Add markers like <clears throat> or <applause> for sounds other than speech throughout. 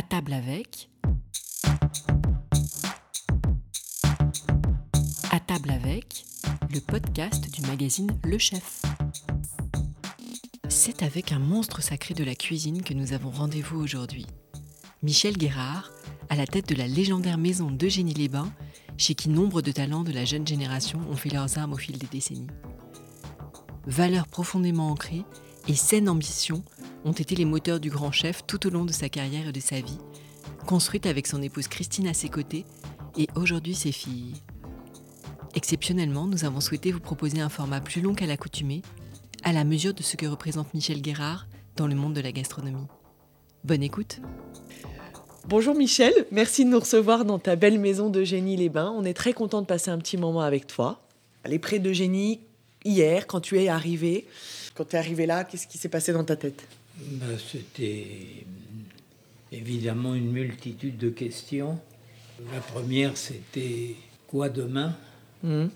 À table avec. À table avec, le podcast du magazine Le Chef. C'est avec un monstre sacré de la cuisine que nous avons rendez-vous aujourd'hui. Michel Guérard, à la tête de la légendaire maison d'Eugénie-les-Bains, chez qui nombre de talents de la jeune génération ont fait leurs armes au fil des décennies. Valeurs profondément ancrées et saine ambition ont été les moteurs du grand chef tout au long de sa carrière et de sa vie, construite avec son épouse Christine à ses côtés et aujourd'hui ses filles. Exceptionnellement, nous avons souhaité vous proposer un format plus long qu'à l'accoutumée, à la mesure de ce que représente Michel Guérard dans le monde de la gastronomie. Bonne écoute Bonjour Michel, merci de nous recevoir dans ta belle maison d'Eugénie-les-Bains. On est très content de passer un petit moment avec toi. Est près d'Eugénie hier, quand tu es arrivé. Quand tu es arrivé là, qu'est-ce qui s'est passé dans ta tête? Ben, C'était évidemment une multitude de questions. La première, c'était quoi demain? Mmh.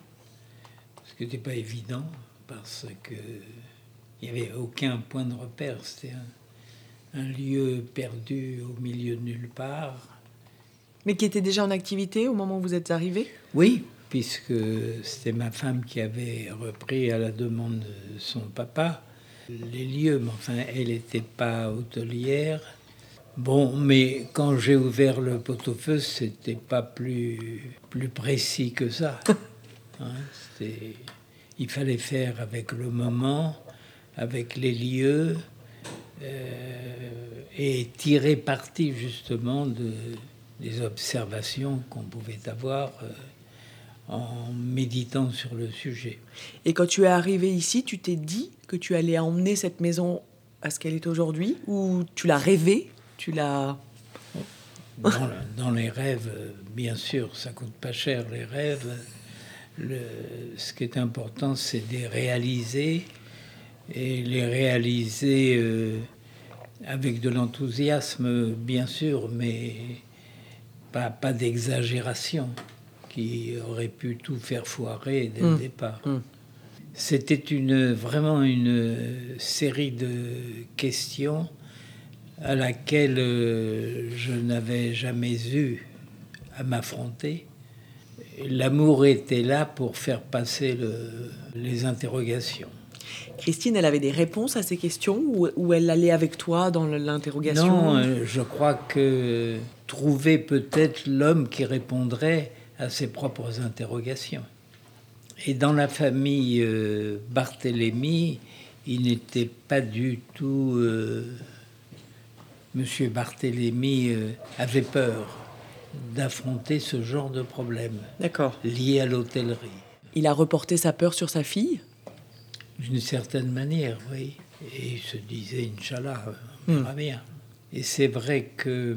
Ce qui n'était pas évident parce que il n'y avait aucun point de repère. C'était un, un, lieu perdu au milieu de nulle part. Mais qui était déjà en activité au moment où vous êtes arrivé? Oui, puisque c'était ma femme qui avait repris à la demande de son papa les lieux, mais enfin, elle n'était pas hôtelière. Bon, mais quand j'ai ouvert le pot-au-feu, c'était pas plus, plus précis que ça. <laughs> Hein, il fallait faire avec le moment, avec les lieux, euh, et tirer parti justement de, des observations qu'on pouvait avoir. Euh, en méditant sur le sujet. Et quand tu es arrivé ici, tu t'es dit que tu allais emmener cette maison à ce qu'elle est aujourd'hui Ou tu l'as rêvé Tu l'as... Dans, les rêves, bien sûr, ça coûte pas cher les rêves. Le, ce qui est important, c'est de les réaliser et les réaliser euh, avec de l'enthousiasme, bien sûr, mais pas, pas d'exagération qui aurait pu tout faire foirer dès le hum. départ. Hum. C'était une, vraiment une série de questions à laquelle euh, je n'avais jamais eu à m'affronter. L'amour était là pour faire passer les interrogations. Christine, elle avait des réponses à ces questions ou, elle allait avec toi dans l'interrogation? Non, euh, je crois que trouver peut-être l'homme qui répondrait à ses propres interrogations. Et dans la famille euh, Barthélemy, il n'était pas du tout. Euh, Monsieur Barthélemy euh, avait peur d'affronter ce genre de problème. D'accord. Lié à l'hôtellerie. Il a reporté sa peur sur sa fille? D'une certaine manière, oui. Et il se disait, Inch'Allah, on verra hmm. bien. Et c'est vrai que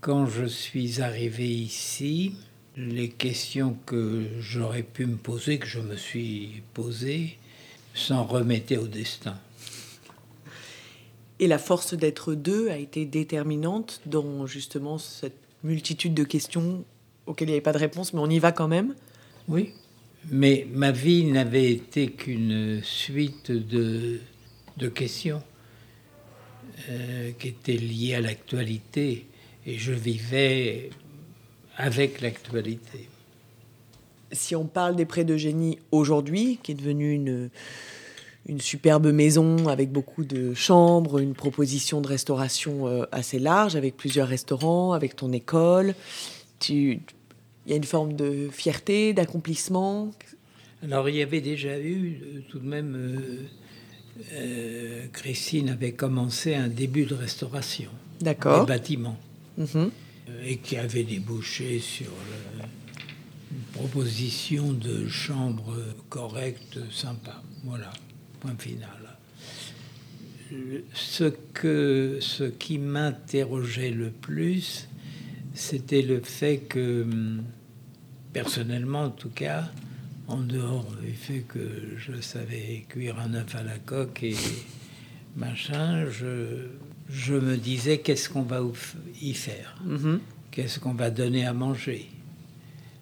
quand je suis arrivé ici, les questions que j'aurais pu me poser, que je me suis posées, s'en remettaient au destin. Et la force d'être deux a été déterminante dans justement cette multitude de questions auxquelles il n'y avait pas de réponse, mais on y va quand même? Oui, mais ma vie n'avait été qu'une suite de, de questions euh, qui étaient liées à l'actualité et je vivais avec l'actualité. Si on parle des prêts de génie aujourd'hui, qui est devenue une, une superbe maison avec beaucoup de chambres, une proposition de restauration euh, assez large, avec plusieurs restaurants, avec ton école, il y a une forme de fierté, d'accomplissement? Alors il y avait déjà eu euh, tout de même... Euh, Christine avait commencé un début de restauration. D'accord. Des bâtiments. Mhm. et qui avait débouché sur une proposition de chambre correcte, sympa. Voilà, point final. Ce, que, ce qui m'interrogeait le plus, c'était le fait que, personnellement en tout cas, en dehors du fait que je savais cuire un œuf à la coque et machin, je je me disais qu'est-ce qu'on va y faire? Mhm. Qu'est-ce qu'on va donner à manger?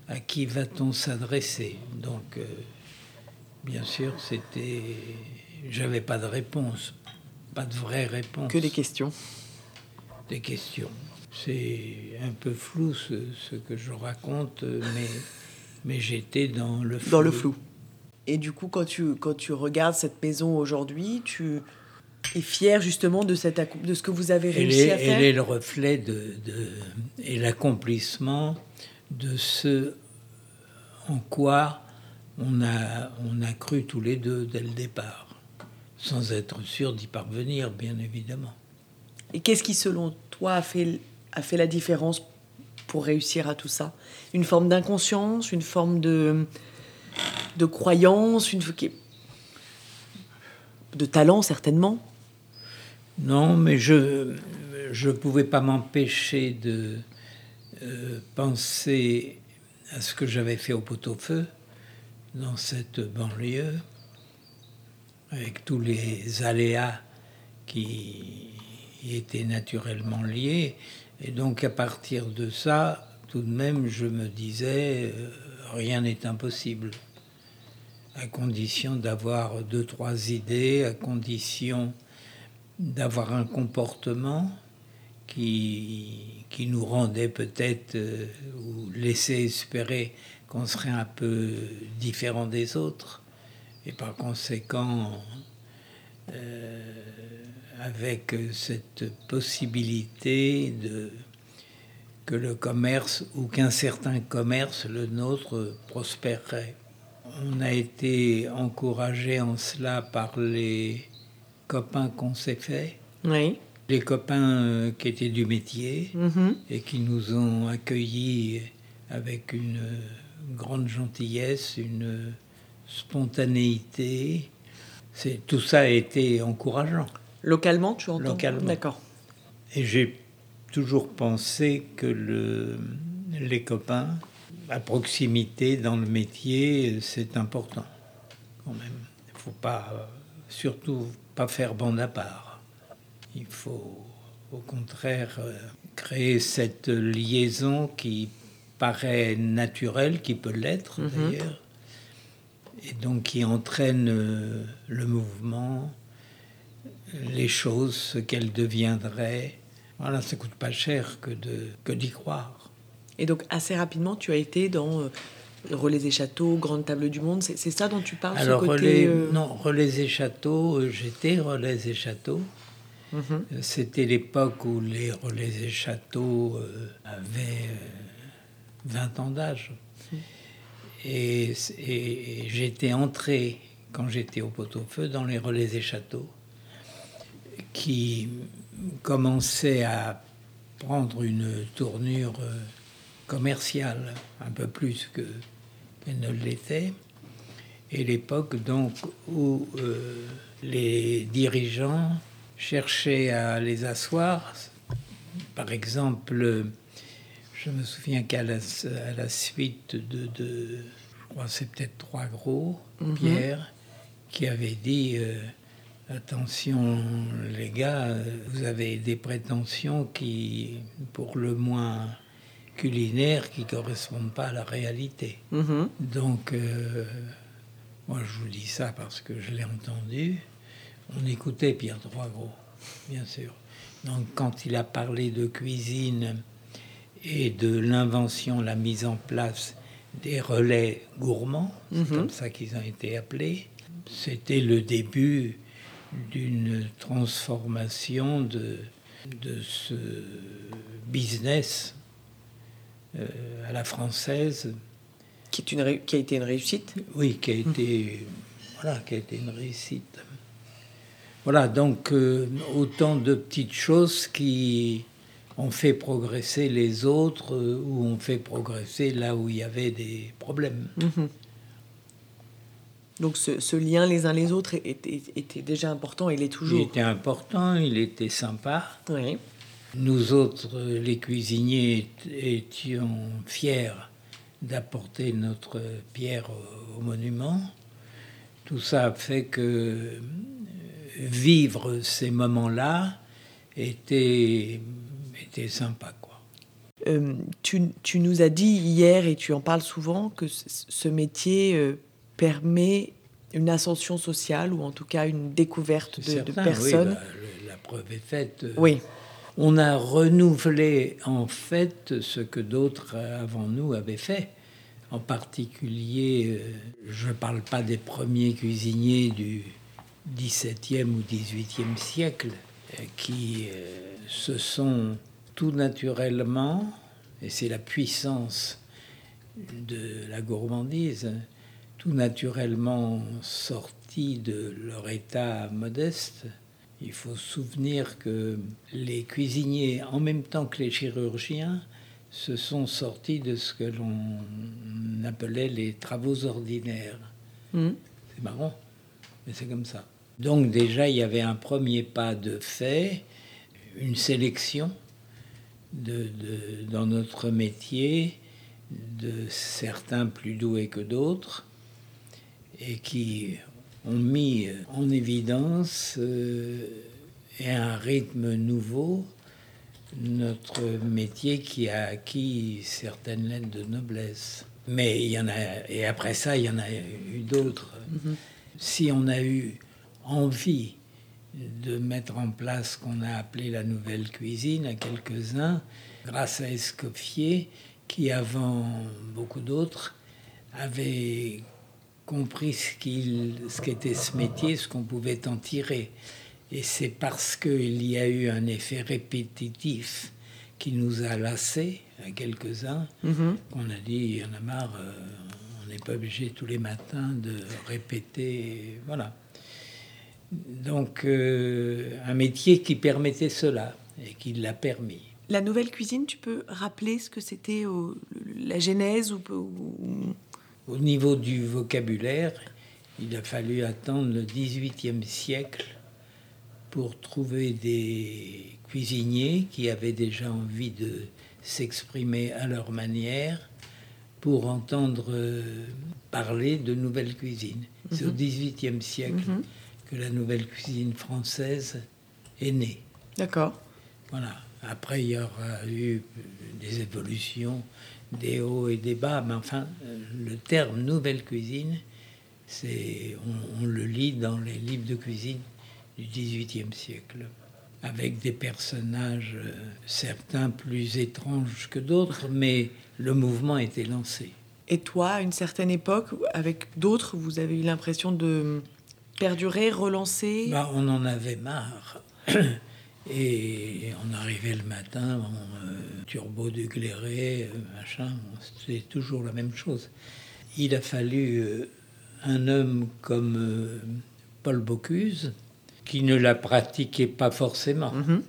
À qui va-t-on s'adresser? Donc, euh, bien sûr, c'était. J'avais pas de réponse, pas de vraie réponse. Que des questions. des questions. C'est un peu flou ce, que je raconte, mais, mais j'étais dans le flou. Dans le flou. Et du coup, quand tu, quand tu regardes cette maison aujourd'hui, tu es fier justement de, cette, de ce que vous avez réussi à faire Elle est le reflet de, de et l'accomplissement de ce en quoi on a, on a cru tous les deux dès le départ, sans être sûr d'y parvenir, bien évidemment. Et qu'est-ce qui, selon toi, a fait, a fait la différence pour réussir à tout ça? Une forme d'inconscience, une forme de, de croyance, une, de talent certainement Non, mais je ne pouvais pas m'empêcher de euh, penser à ce que j'avais fait au pot-au-feu dans cette banlieue, avec tous les aléas qui y étaient naturellement liés. Et donc à partir de ça, tout de même, je me disais, euh, rien n'est impossible, à condition d'avoir deux, trois idées, à condition d'avoir un comportement qui, qui nous rendait peut-être euh, ou laissait espérer qu'on serait un peu différent des autres et par conséquent euh, avec cette possibilité de que le commerce ou qu'un certain commerce, le nôtre, prospérerait. On a été encouragé en cela par les copains qu'on s'est fait. Oui. Les copains euh, qui étaient du métier mm-hmm. et qui nous ont accueillis avec une grande gentillesse, une spontanéité. C'est tout ça a été encourageant. Localement, tu entends? Localement. D'accord. Et j'ai toujours pensé que le, les copains, à proximité dans le métier, c'est important quand même. Il ne faut pas, surtout pas faire bande à part. Il faut au contraire créer cette liaison qui paraît naturel, qui peut l'être Mhm. d'ailleurs, et donc qui entraîne euh, le mouvement, les choses, ce qu'elles deviendraient. Voilà, ça coûte pas cher que de que d'y croire. Et donc, assez rapidement, tu as été dans euh, Relais et Châteaux, Grande Table du Monde. C'est ça dont tu parles, Alors, ce côté... relais, euh, non, relais et châteaux, euh, j'étais relais et châteaux. mhm. Euh, C'était l'époque où les relais et châteaux avaient euh, 20 ans d'âge. Et, et- et j'étais entré, quand j'étais au pot-au-feu, dans les relais et châteaux, qui commençaient à prendre une tournure commerciale, un peu plus que qu'elle ne l'était. Et l'époque donc où euh, les dirigeants cherchaient à les asseoir. Par exemple, je me souviens qu'à la, à la suite de, de- je crois c'est peut-être trois gros, Pierre, qui avait dit euh, attention les gars, vous avez des prétentions qui, pour le moins culinaires, qui correspondent pas à la réalité. Mhm. Donc, euh, moi, je vous dis ça parce que je l'ai entendu. On écoutait Pierre Trois-Gros, bien sûr. Donc, quand il a parlé de cuisine et de l'invention, la mise en place des relais gourmands, c'est comme ça qu'ils ont été appelés, c'était le début d'une transformation de, de ce business à la française qui, est une qui a été une réussite. oui, qui a été, voilà, qui a été une réussite. Voilà, donc euh, autant de petites choses qui ont fait progresser les autres euh, ou ont fait progresser là où il y avait des problèmes. Donc ce, ce lien les uns les autres était, était déjà important il est Il toujours. était important, il était sympa. Oui. Nous autres, les cuisiniers, ét- étions fiers d'apporter notre pierre au, au monument. Tout ça a fait que euh, vivre ces moments-là était, était sympa. Quoi. Euh, tu, tu nous as dit hier, et tu en parles souvent, que ce, métier euh, permet une ascension sociale ou en tout cas une découverte de, personnes. Oui, bah, le- la preuve est faite. euh, Oui. On a renouvelé en fait ce que d'autres avant nous avaient fait. En particulier, euh, je ne parle pas des premiers cuisiniers du XVIIe ou XVIIIe siècle euh, qui euh, se sont tout naturellement, et c'est la puissance de la gourmandise, tout naturellement sortis de leur état modeste. Il faut se souvenir que les cuisiniers, en même temps que les chirurgiens, se sont sortis de ce que l'on appelait les travaux ordinaires. Hmm. C'est marrant, mais c'est comme ça. Donc déjà, il y avait un premier pas de fait, une sélection de, dans notre métier de certains plus doués que d'autres et qui ont mis en évidence euh, et un rythme nouveau notre métier qui a acquis certaines lettres de noblesse. Mais il y en a, et après ça, il y en a eu d'autres. Mm-hmm. Si on a eu envie de mettre en place ce qu'on a appelé la nouvelle cuisine à quelques-uns, grâce à Escoffier, qui avant beaucoup d'autres avait compris ce qu'était ce métier, ce qu'on pouvait en tirer. Et c'est parce qu'il y a eu un effet répétitif qui nous a lassés à quelques-uns Mhm. qu'on a dit il y en a marre, euh, on n'est pas obligé tous les matins de répéter. Voilà. Donc, euh, un métier qui permettait cela et qui l'a permis. La nouvelle cuisine, tu peux rappeler ce que c'était au- la genèse ou, ou- Au niveau du vocabulaire, il a fallu attendre le XVIIIe siècle pour trouver des cuisiniers qui avaient déjà envie de s'exprimer à leur manière pour entendre euh, parler de nouvelle cuisine. C'est au XVIIIe siècle Mhm. que la nouvelle cuisine française est née. D'accord. Voilà. Après, il y aura eu des évolutions, des hauts et des bas, mais enfin, le terme nouvelle cuisine, c'est, on, on le lit dans les livres de cuisine du XVIIIe siècle, avec des personnages, euh, certains plus étranges que d'autres, <laughs> mais le mouvement était lancé. Et toi, à une certaine époque, avec d'autres, vous avez eu l'impression de perdurer, relancer? Bah, on en avait marre. Et on arrivait le matin, on, euh, turbo déclairé, euh, machin, c'était toujours la même chose. Il a fallu euh, un homme comme euh, Paul Bocuse, qui ne la pratiquait pas forcément, Mhm.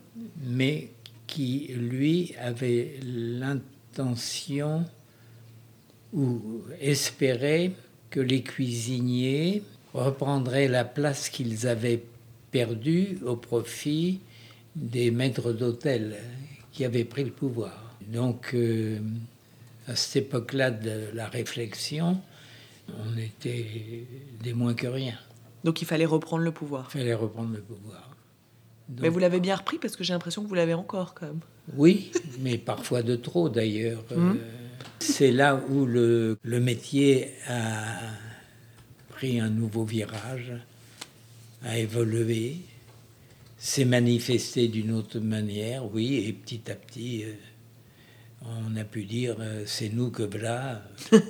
mais qui, lui, avait l'intention ou espérait que les cuisiniers reprendraient la place qu'ils avaient perdue au profit des maîtres d'hôtel qui avaient pris le pouvoir. Donc, euh, à cette époque-là de la réflexion, on était des moins que rien. Donc il fallait reprendre le pouvoir. Il fallait reprendre le pouvoir. Donc- Mais vous l'avez bien repris parce que j'ai l'impression que vous l'avez encore quand même. Oui, mais parfois de trop d'ailleurs. Mhm. <laughs> Euh, c'est là où le, le métier a pris un nouveau virage, a évolué, s'est manifesté d'une autre manière, oui, et petit à petit, euh, on a pu dire euh, c'est nous que voilà. <laughs>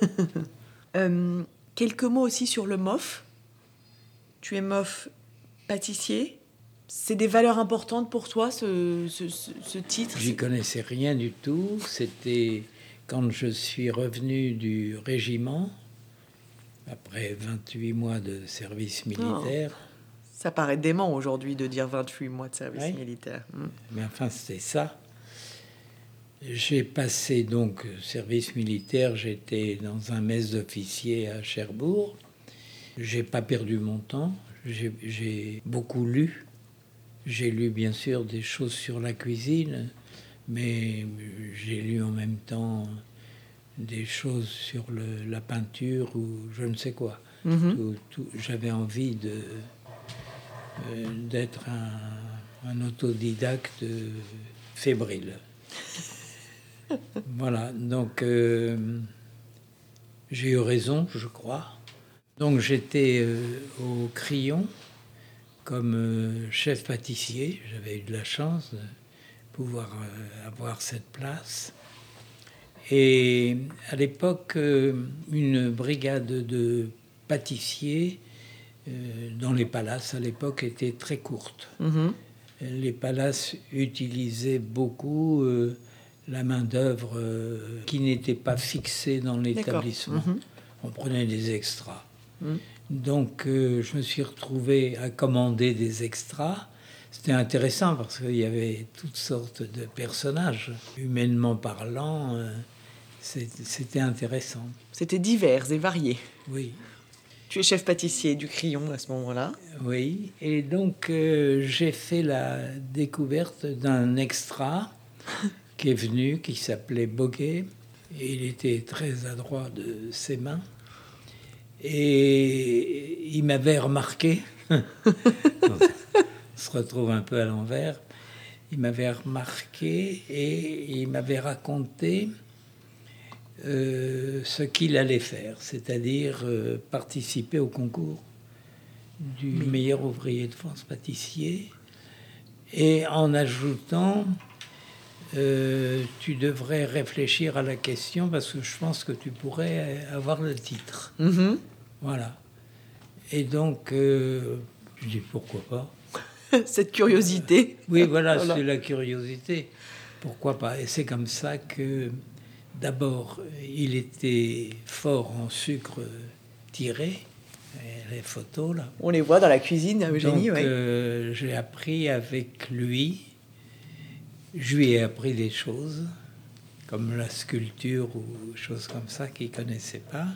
Euh, quelques mots aussi sur le MOF. Tu es MOF pâtissier. C'est des valeurs importantes pour toi, ce, ce- ce- ce titre? J'y connaissais rien du tout. C'était quand je suis revenu du régiment, après 28 mois de service militaire. Ça paraît dément aujourd'hui de dire 28 mois de service Oui. militaire. Mm. Mais enfin, c'était ça. J'ai passé donc service militaire, j'étais dans un mess d'officier à Cherbourg. J'ai pas perdu mon temps, j'ai- beaucoup lu. J'ai lu bien sûr des choses sur la cuisine, mais j'ai lu en même temps des choses sur le- la peinture ou je ne sais quoi. Mhm. Tout- J'avais envie de euh, d'être un, un autodidacte fébrile. <laughs> voilà, donc euh, j'ai eu raison, je crois. Donc j'étais euh, au Crayon comme chef pâtissier. J'avais eu de la chance de pouvoir avoir cette place. Et à l'époque, une brigade de pâtissiers dans les palaces à l'époque était très courte. Mhm. Les palaces utilisaient beaucoup la main-d'œuvre qui n'était pas fixée dans l'établissement. Mhm. On prenait des extras. Mhm. Donc, je me suis retrouvé à commander des extras c'était intéressant parce qu'il y avait toutes sortes de personnages. Humainement parlant, euh, c'était intéressant. C'était divers et varié. Oui. Tu es chef pâtissier du Crayon à ce moment-là. Oui, et donc euh, j'ai fait la découverte d'un extra <laughs> qui est venu, qui s'appelait Boguet. Et il était très adroit de ses mains. Et il m'avait remarqué. <laughs> se retrouve un peu à l'envers. Il m'avait remarqué et il m'avait raconté euh, ce qu'il allait faire, c'est-à-dire euh, participer au concours du meilleur ouvrier de France pâtissier, et en ajoutant, euh, tu devrais réfléchir à la question parce que je pense que tu pourrais avoir le titre. Mm-hmm. Voilà. Et donc, je dis pourquoi pas. <laughs> cette curiosité. Oui, <laughs> voilà, c'est la curiosité. Pourquoi pas Et c'est comme ça que, d'abord, il était fort en sucre tiré. Les photos, là. On les voit dans la cuisine, Eugénie, Donc, euh, j'ai appris avec lui. Je lui ai appris des choses, comme la sculpture ou choses comme ça qu'il connaissait pas.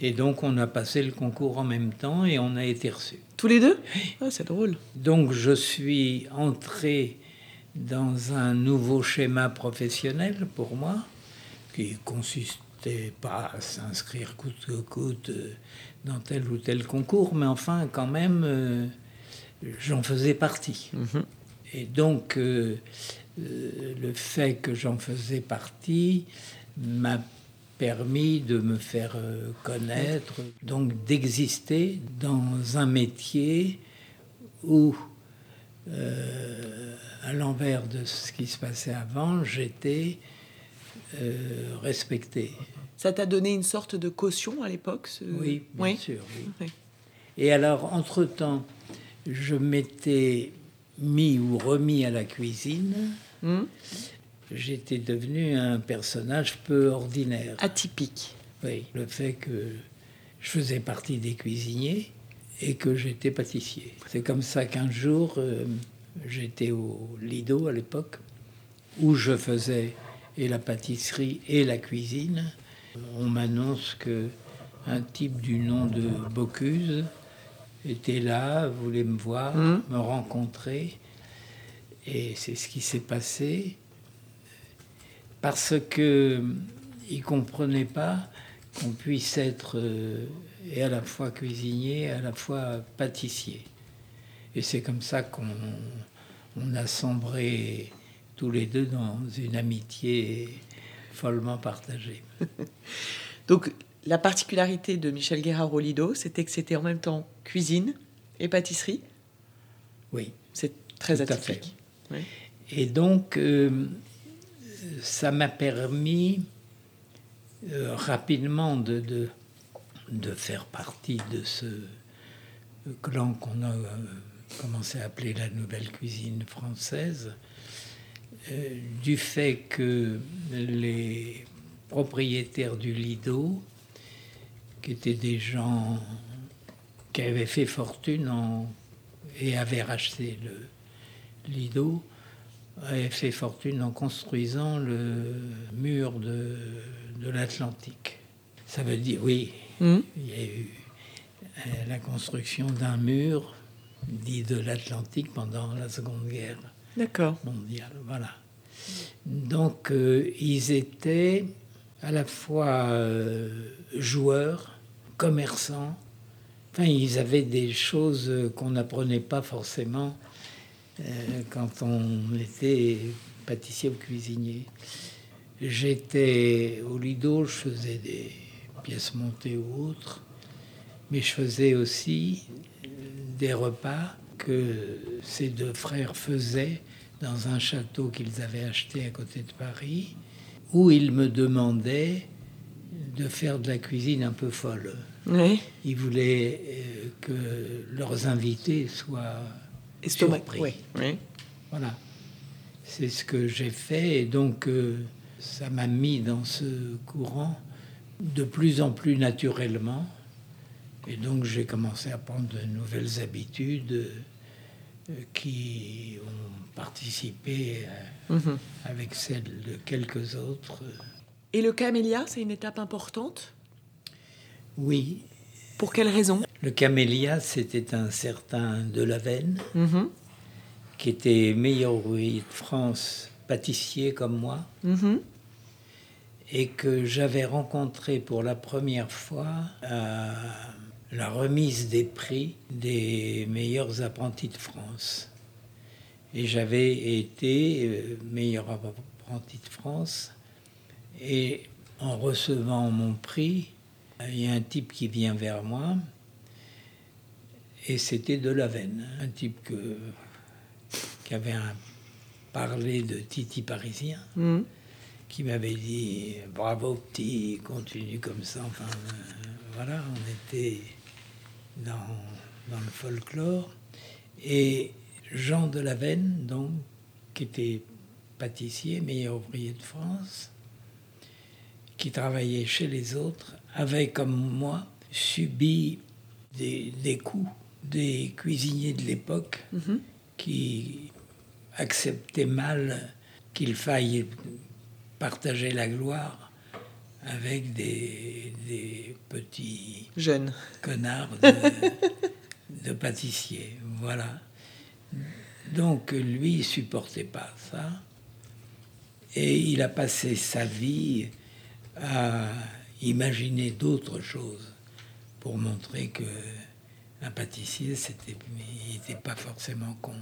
Et donc, on a passé le concours en même temps et on a été reçus. Tous les deux? Ah, C'est drôle. Donc, je suis entré dans un nouveau schéma professionnel pour moi, qui consistait pas à s'inscrire coûte que coûte euh, dans tel ou tel concours, mais enfin, quand même, euh, j'en faisais partie. Mhm. Et donc, euh, le fait que j'en faisais partie m'a permis de me faire connaître, donc d'exister dans un métier où, euh, à l'envers de ce qui se passait avant, j'étais euh, respecté. Ça t'a donné une sorte de caution à l'époque Oui, bien sûr. Oui. Et alors, entre-temps, je m'étais mis ou remis à la cuisine. Hum j'étais devenu un personnage peu ordinaire. Atypique. Oui, le fait que je faisais partie des cuisiniers et que j'étais pâtissier. C'est comme ça qu'un jour, euh, j'étais au Lido à l'époque, où je faisais et la pâtisserie et la cuisine. On m'annonce que un type du nom de Bocuse était là, voulait me voir, mmh. me rencontrer. Et c'est ce qui s'est passé parce que ne comprenaient pas qu'on puisse être euh, et à la fois cuisinier, et à la fois pâtissier. Et c'est comme ça qu'on on a sombré tous les deux dans une amitié follement partagée. <laughs> Donc la particularité de Michel Guérard au Lido, c'était que c'était en même temps cuisine et pâtisserie? Oui, c'est très atypique. Et donc euh, ça m'a permis euh, rapidement de, de, faire partie de ce clan qu'on a euh, commencé à appeler la nouvelle cuisine française, du fait que les propriétaires du Lido, qui étaient des gens qui avaient fait fortune et avaient racheté le Lido, avait fait fortune en construisant le mur de, de l'Atlantique. Ça veut dire, oui, hmm. il y a eu euh, la construction d'un mur dit de l'Atlantique pendant la Seconde Guerre mondiale. Voilà. Donc, euh, ils étaient à la fois euh, joueurs, commerçants. Enfin, ils avaient des choses qu'on n'apprenait pas forcément euh, quand on était pâtissier ou cuisinier. J'étais au Lido, je faisais des pièces montées ou autres, mais je faisais aussi des repas que ces deux frères faisaient dans un château qu'ils avaient acheté à côté de Paris, où ils me demandaient de faire de la cuisine un peu folle. Oui. Ils voulaient euh, que leurs invités soient Estomac. surpris. Oui. oui. Voilà. C'est ce que j'ai fait et donc euh, ça m'a mis dans ce courant de plus en plus naturellement. Et donc j'ai commencé à prendre de nouvelles habitudes euh, qui ont participé euh, Mhm. avec celles de quelques autres. Et le camélia, c'est une étape importante? Oui, Pour quelle raison? Le camélia, c'était un certain Delavenne Mhm. qui était meilleur ouvrier de France, pâtissier comme moi. Mhm. et que j'avais rencontré pour la première fois à la remise des prix des meilleurs apprentis de France. Et j'avais été euh, meilleur apprenti de France. Et en recevant mon prix, il y a un type qui vient vers moi. Et c'était de la veine, un type que, qui avait un, parlé de Titi parisien Mhm. qui m'avait dit bravo petit, continue comme ça. Enfin, euh, voilà, on était dans, dans le folklore. Et Jean de Lavenne, donc, qui était pâtissier, meilleur ouvrier de France, qui travaillait chez les autres, avait, comme moi, subi des, des coups des cuisiniers de l'époque Mhm. qui acceptaient mal qu'il faille partager la gloire avec des, des petits Jeune. connards de, <laughs> de pâtissiers. Voilà. Donc lui, il supportait pas ça. Et il a passé sa vie à imaginer d'autres choses pour montrer que un pâtissier, c'était, il n'était pas forcément con.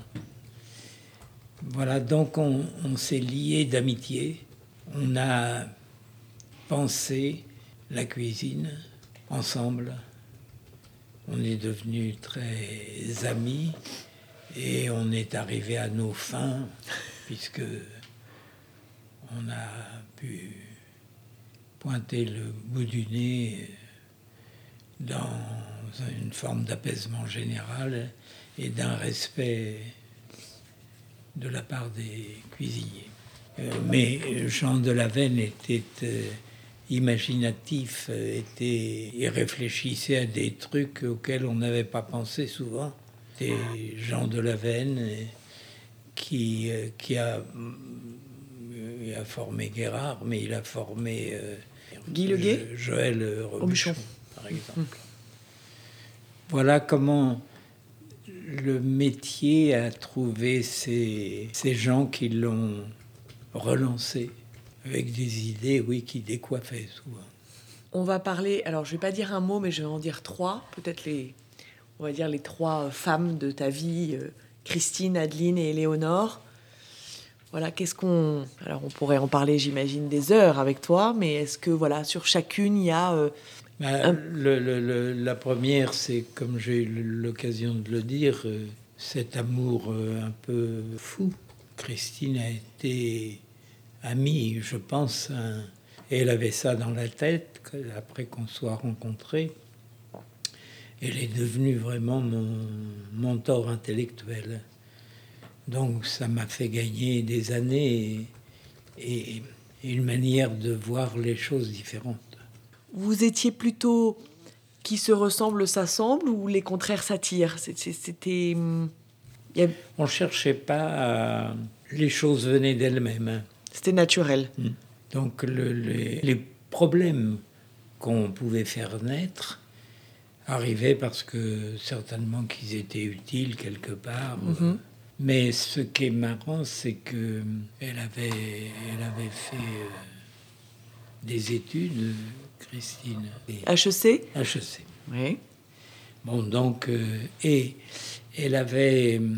Voilà, donc on, on s'est liés d'amitié. On a pensé la cuisine ensemble. On est devenus très amis et on est arrivé à nos fins puisque on a pu pointer le bout du nez dans une forme d'apaisement général et d'un respect de la part des cuisiniers. Euh, mais Jean de Lavenne était euh, imaginatif, euh, était, il réfléchissait à des trucs auxquels on n'avait pas pensé souvent. C'était Jean de euh, qui, euh, qui a, euh, il a formé Guérard, mais il a formé euh, Guy Le Guay Joël Robuchon. Par exemple. Voilà comment le métier a trouvé ces, ces gens qui l'ont relancé avec des idées, oui, qui décoiffaient souvent. On va parler, alors je vais pas dire un mot, mais je vais en dire trois. Peut-être les, on va dire les trois euh, femmes de ta vie, euh, Christine, Adeline et Éléonore. Voilà, qu'est-ce qu'on. Alors on pourrait en parler, j'imagine, des heures avec toi, mais est-ce que, voilà, sur chacune, il y a. euh, Bah, le- le- le- la première, c'est, comme j'ai eu l'occasion de le dire, cet amour un peu fou. Christine a été amie, je pense, un- et elle avait ça dans la tête après qu'on soit rencontrés. Elle est devenue vraiment mon mentor intellectuel. Donc ça m'a fait gagner des années et, une manière de voir les choses différentes. Vous étiez plutôt qui se ressemble s'assemble ou les contraires s'attirent? C'était. hum, a- On cherchait pas à... Les choses venaient d'elles-mêmes. C'était naturel. Donc le- les, les problèmes qu'on pouvait faire naître arrivaient parce que certainement qu'ils étaient utiles quelque part. Mhm. Mais ce qui est marrant, c'est que elle avait, elle avait fait euh, des études, Christine, HEC HEC. Oui. Bon, donc, euh, et elle avait euh,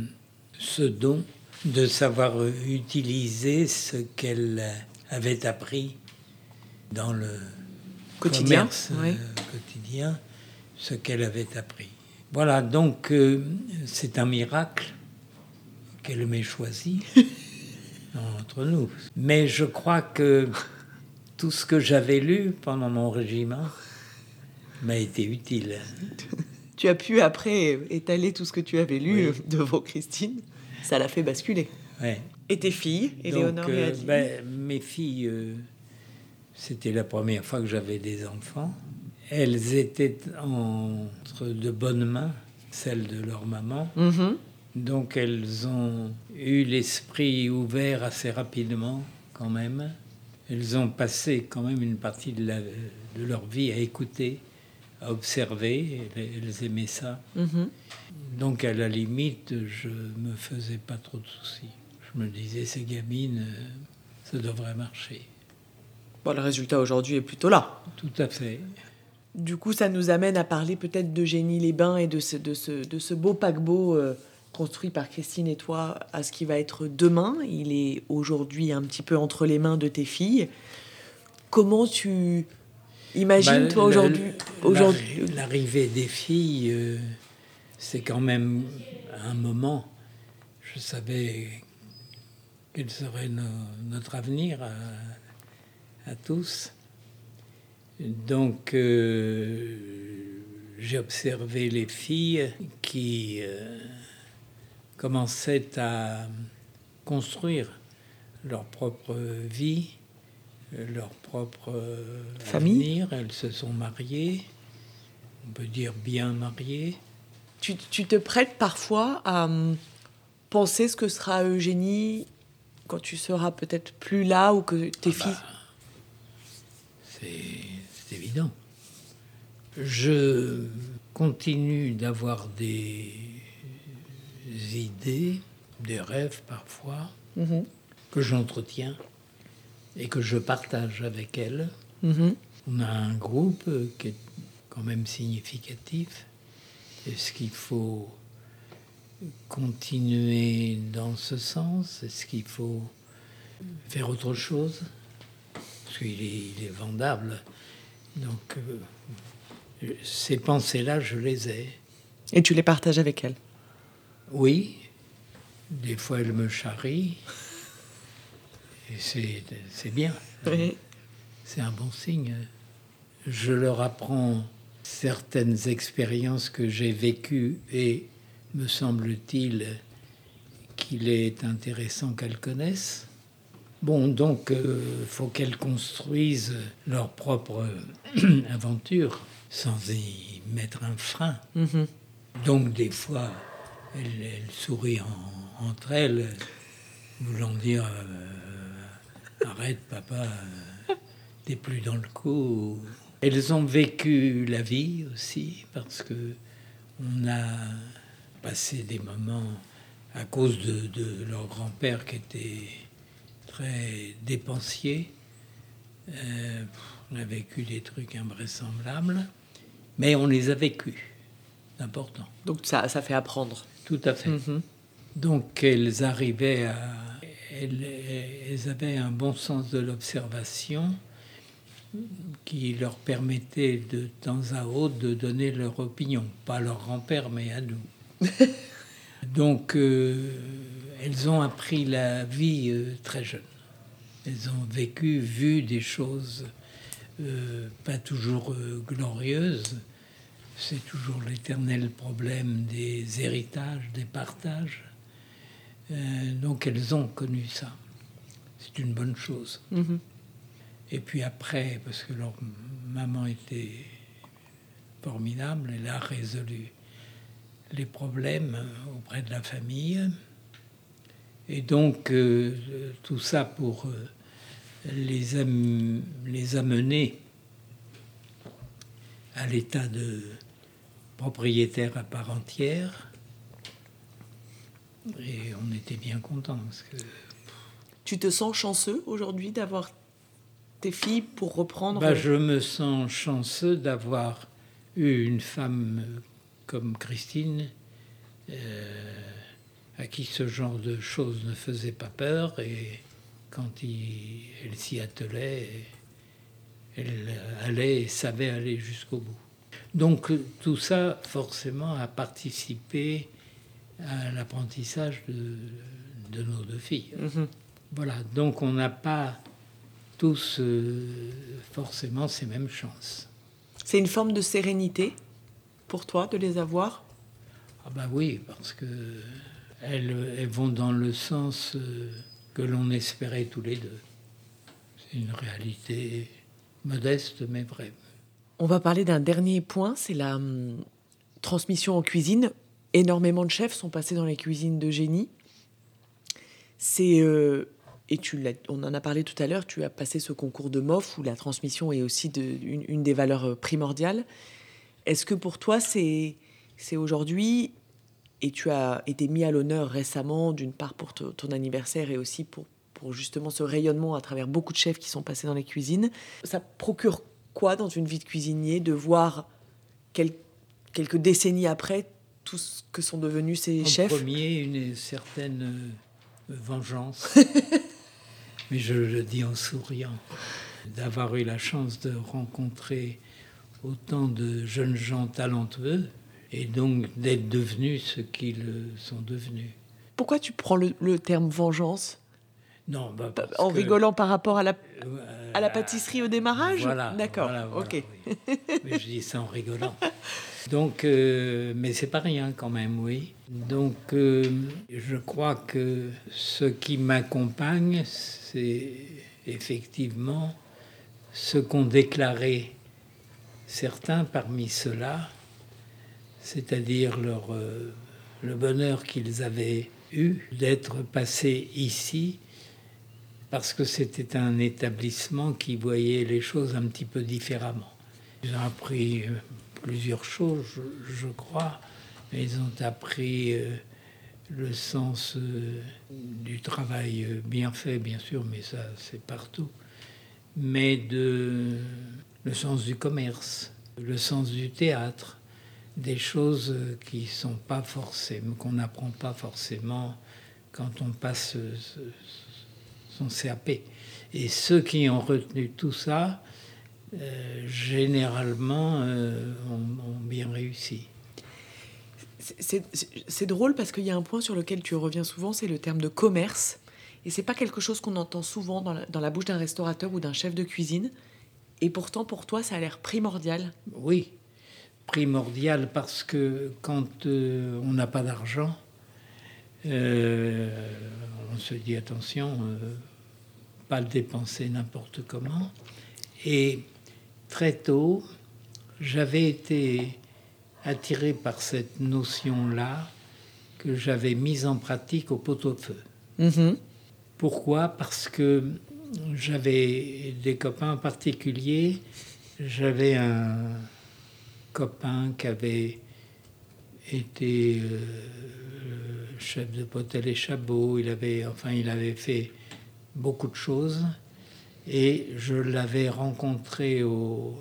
ce don de savoir utiliser ce qu'elle avait appris dans le Quotidien, commerce euh, oui. quotidien, ce qu'elle avait appris. Voilà, donc euh, c'est un miracle qu'elle m'ait choisi. <laughs> entre nous. Mais je crois que tout ce que j'avais lu pendant mon régiment m'a été utile. Tu as pu après étaler tout ce que tu avais lu devant Christine? Ça l'a fait basculer. Ouais. Et tes filles, Éléonore et euh, Adeline ben, Mes filles, euh, c'était la première fois que j'avais des enfants. Elles étaient entre de bonnes mains, celles de leur maman. Mhm. Donc elles ont eu l'esprit ouvert assez rapidement quand même. Elles ont passé quand même une partie de, la- de leur vie à écouter, à observer. Elles, elles aimaient ça. Mhm. Donc à la limite, je me faisais pas trop de soucis. Je me disais, ces gamines, euh, ça devrait marcher. Bon, le résultat aujourd'hui est plutôt là. Tout à fait. Du coup, ça nous amène à parler peut-être d'Eugénie les Bains et de ce, de ce, de ce beau paquebot euh, construit par Christine et toi à ce qui va être demain. Il est aujourd'hui un petit peu entre les mains de tes filles. Comment tu imagines, Bah, toi, aujourd'hui L'arrivée des filles, euh, c'est quand même un moment. Je savais quel serait no- notre avenir à, à tous. Donc, euh, j'ai observé les filles qui euh, commençaient à construire leur propre vie, leur propre euh, Famille. avenir. Elles se sont mariées, on peut dire bien mariées. tu, tu te prêtes parfois à hum, penser ce que sera Eugénie quand tu seras peut-être plus là ou que tes Ah bah, filles. C'est c'est évident. Je continue d'avoir des idées, des rêves parfois, Mhm. que j'entretiens et que je partage avec elles. Mhm. On a un groupe qui est quand même significatif. Est-ce qu'il faut continuer dans ce sens? Est-ce qu'il faut faire autre chose? Parce qu'il est, il est vendable. Donc, euh, ces pensées-là, je les ai. Et tu les partages avec elle? Oui, des fois, elles me charrient. C'est bien. C'est un bon signe. Je leur apprends certaines expériences que j'ai vécues et me semble-t-il qu'il est intéressant qu'elles connaissent. Bon, donc, il faut qu'elles construisent leur propre <clears throat> aventure sans y mettre un frein. Mhm. Donc, des fois, elles, elles sourient en- entre elles, voulant dire euh, Arrête, papa, euh, t'es plus dans le coup. Elles ont vécu la vie aussi, parce que on a passé des moments à cause de, de leur grand-père qui était très dépensier. Euh, on a vécu des trucs invraisemblables, mais on les a vécus. C'est important. Donc ça, ça fait apprendre. Tout à fait. Mhm. Donc elles arrivaient à... Elles, elles avaient un bon sens de l'observation qui leur permettait de temps à autre de donner leur opinion. Pas à leur grand-père, mais à nous. <laughs> Donc euh, elles ont appris la vie euh, très jeune. Elles ont vécu, vu des choses euh, pas toujours glorieuses. C'est toujours l'éternel problème des héritages, des partages. Euh, donc elles ont connu ça. C'est une bonne chose. Mhm. Et puis après, parce que leur maman était formidable, elle a résolu les problèmes auprès de la famille. Et donc euh, tout ça pour euh, les, am- les amener à l'état de propriétaire à part entière. Et on était bien contents parce que Tu te sens chanceux aujourd'hui d'avoir tes filles pour reprendre Bah, je me sens chanceux d'avoir eu une femme comme Christine, euh, à qui ce genre de choses ne faisait pas peur, et quand il- elle s'y attelait, elle allait et savait aller jusqu'au bout. Donc tout ça, forcément, a participé à l'apprentissage de, de nos deux filles. Mhm. Voilà, donc on n'a pas tous euh, forcément ces mêmes chances. C'est une forme de sérénité pour toi de les avoir? Ah bah oui, parce que elles, elles vont dans le sens euh, que l'on espérait tous les deux. C'est une réalité modeste mais vraie. On va parler d'un dernier point, c'est la hum, transmission en cuisine. Énormément de chefs sont passés dans les cuisines de génie. C'est euh, et on en a parlé tout à l'heure. Tu as passé ce concours de MOF où la transmission est aussi une, des valeurs euh, primordiales. Est-ce que pour toi c'est aujourd'hui et tu as été mis à l'honneur récemment d'une part pour ton anniversaire et aussi pour justement ce rayonnement à travers beaucoup de chefs qui sont passés dans les cuisines. Ça procure quoi dans une vie de cuisinier de voir quel- quelques décennies après tout ce que sont devenus ces En chefs? premier, une certaine euh, vengeance, <laughs> mais je le dis en souriant, d'avoir eu la chance de rencontrer autant de jeunes gens talentueux et donc d'être devenus ce qu'ils sont devenus. Pourquoi tu prends le, le terme vengeance? Non, bah, parce En rigolant par rapport à la, Euh, à la pâtisserie au démarrage? Voilà. D'accord, voilà, voilà, ok. oui. Mais je dis ça en rigolant. <laughs> Donc, euh, mais c'est pas rien quand même, oui. Donc, euh, je crois que ce qui m'accompagne, c'est effectivement ce qu'ont déclaré certains parmi ceux-là, c'est-à-dire leur, euh, le bonheur qu'ils avaient eu d'être passés ici parce que c'était un établissement qui voyait les choses un petit peu différemment. Ils ont appris euh, plusieurs choses, je, crois. Ils ont appris euh, le sens euh, du travail euh, bien fait, bien sûr, mais ça c'est partout. Mais de le sens du commerce, le sens du théâtre, des choses qui sont pas forcément, qu'on n'apprend pas forcément quand on passe son CAP. Et ceux qui ont retenu tout ça, euh, généralement, euh, ont, ont bien réussi. C'est- drôle parce qu'il y a un point sur lequel tu reviens souvent, c'est le terme de commerce. Et c'est pas quelque chose qu'on entend souvent dans la, dans la bouche d'un restaurateur ou d'un chef de cuisine. Et pourtant, pour toi, ça a l'air primordial. Oui, primordial parce que quand euh, on n'a pas d'argent, euh, on se dit attention, euh, pas le dépenser n'importe comment. Et très tôt, j'avais été attiré par cette notion-là que j'avais mise en pratique au pot-au-feu. Mhm. Pourquoi? Parce que j'avais des copains en particulier. J'avais un copain qui avait été euh, chef de Potel et Chabot. Il avait, enfin, il avait fait beaucoup de choses. Et je l'avais rencontré au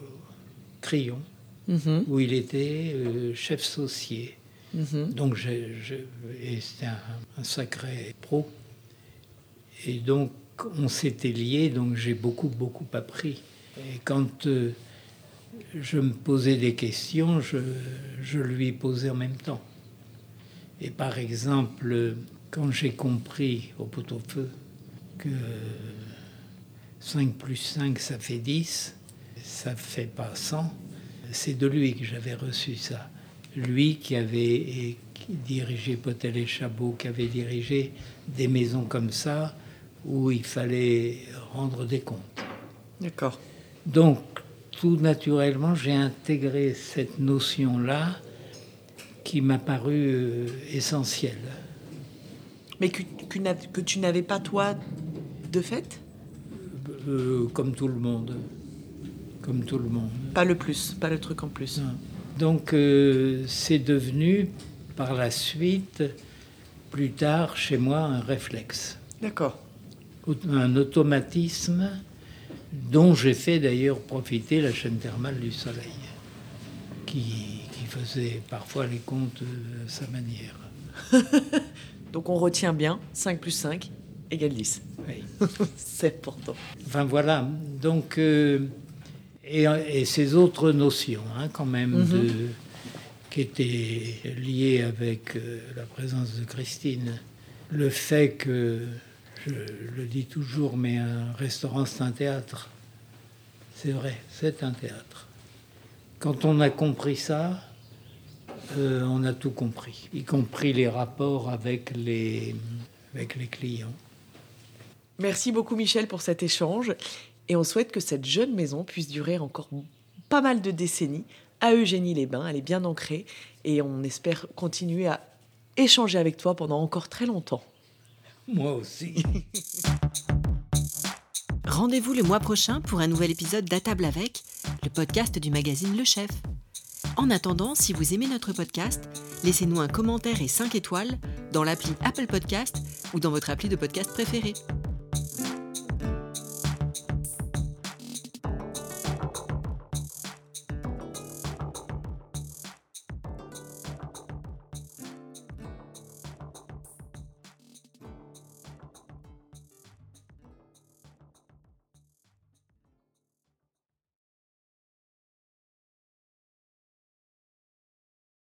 Crayon, Mhm. où il était euh, chef saucier. Mhm. Donc, c'était un, un sacré pro. Et donc, on s'était liés, donc j'ai beaucoup, beaucoup appris. Et quand euh, je me posais des questions, je, je lui posais en même temps. Et par exemple, quand j'ai compris au pot-au-feu que 5 plus 5, ça fait 10, ça fait pas 100, c'est de lui que j'avais reçu ça. Lui qui avait dirigé Potel et Chabot, qui avait dirigé des maisons comme ça, où il fallait rendre des comptes. D'accord. Donc, tout naturellement, j'ai intégré cette notion-là qui m'a paru euh, essentielle. Mais que tu n'avais pas, toi, de fait? Euh, comme tout le monde. Comme tout le monde. Pas le plus, pas le truc en plus. Non. Donc, euh, c'est devenu, par la suite, plus tard, chez moi, un réflexe. D'accord. un automatisme dont j'ai fait d'ailleurs profiter la chaîne thermale du soleil, qui, qui faisait parfois les comptes euh, à sa manière. <laughs> Donc on retient bien 5 plus 5 égale 10. Oui. <laughs> c'est important. Enfin voilà, donc, euh, et, et ces autres notions, hein, quand même, Mhm. de, qui étaient liées avec euh, la présence de Christine, le fait que je le dis toujours, mais un restaurant, c'est un théâtre. C'est vrai, c'est un théâtre. Quand on a compris ça, euh, on a tout compris, y compris les rapports avec les, avec les clients. Merci beaucoup Michel pour cet échange et on souhaite que cette jeune maison puisse durer encore pas mal de décennies à Eugénie-les-Bains. Elle est bien ancrée et on espère continuer à échanger avec toi pendant encore très longtemps. Moi aussi. <laughs> Rendez-vous le mois prochain pour un nouvel épisode d'À table avec, le podcast du magazine Le Chef. En attendant, si vous aimez notre podcast, laissez-nous un commentaire et 5 étoiles dans l'appli Apple Podcast ou dans votre appli de podcast préféré.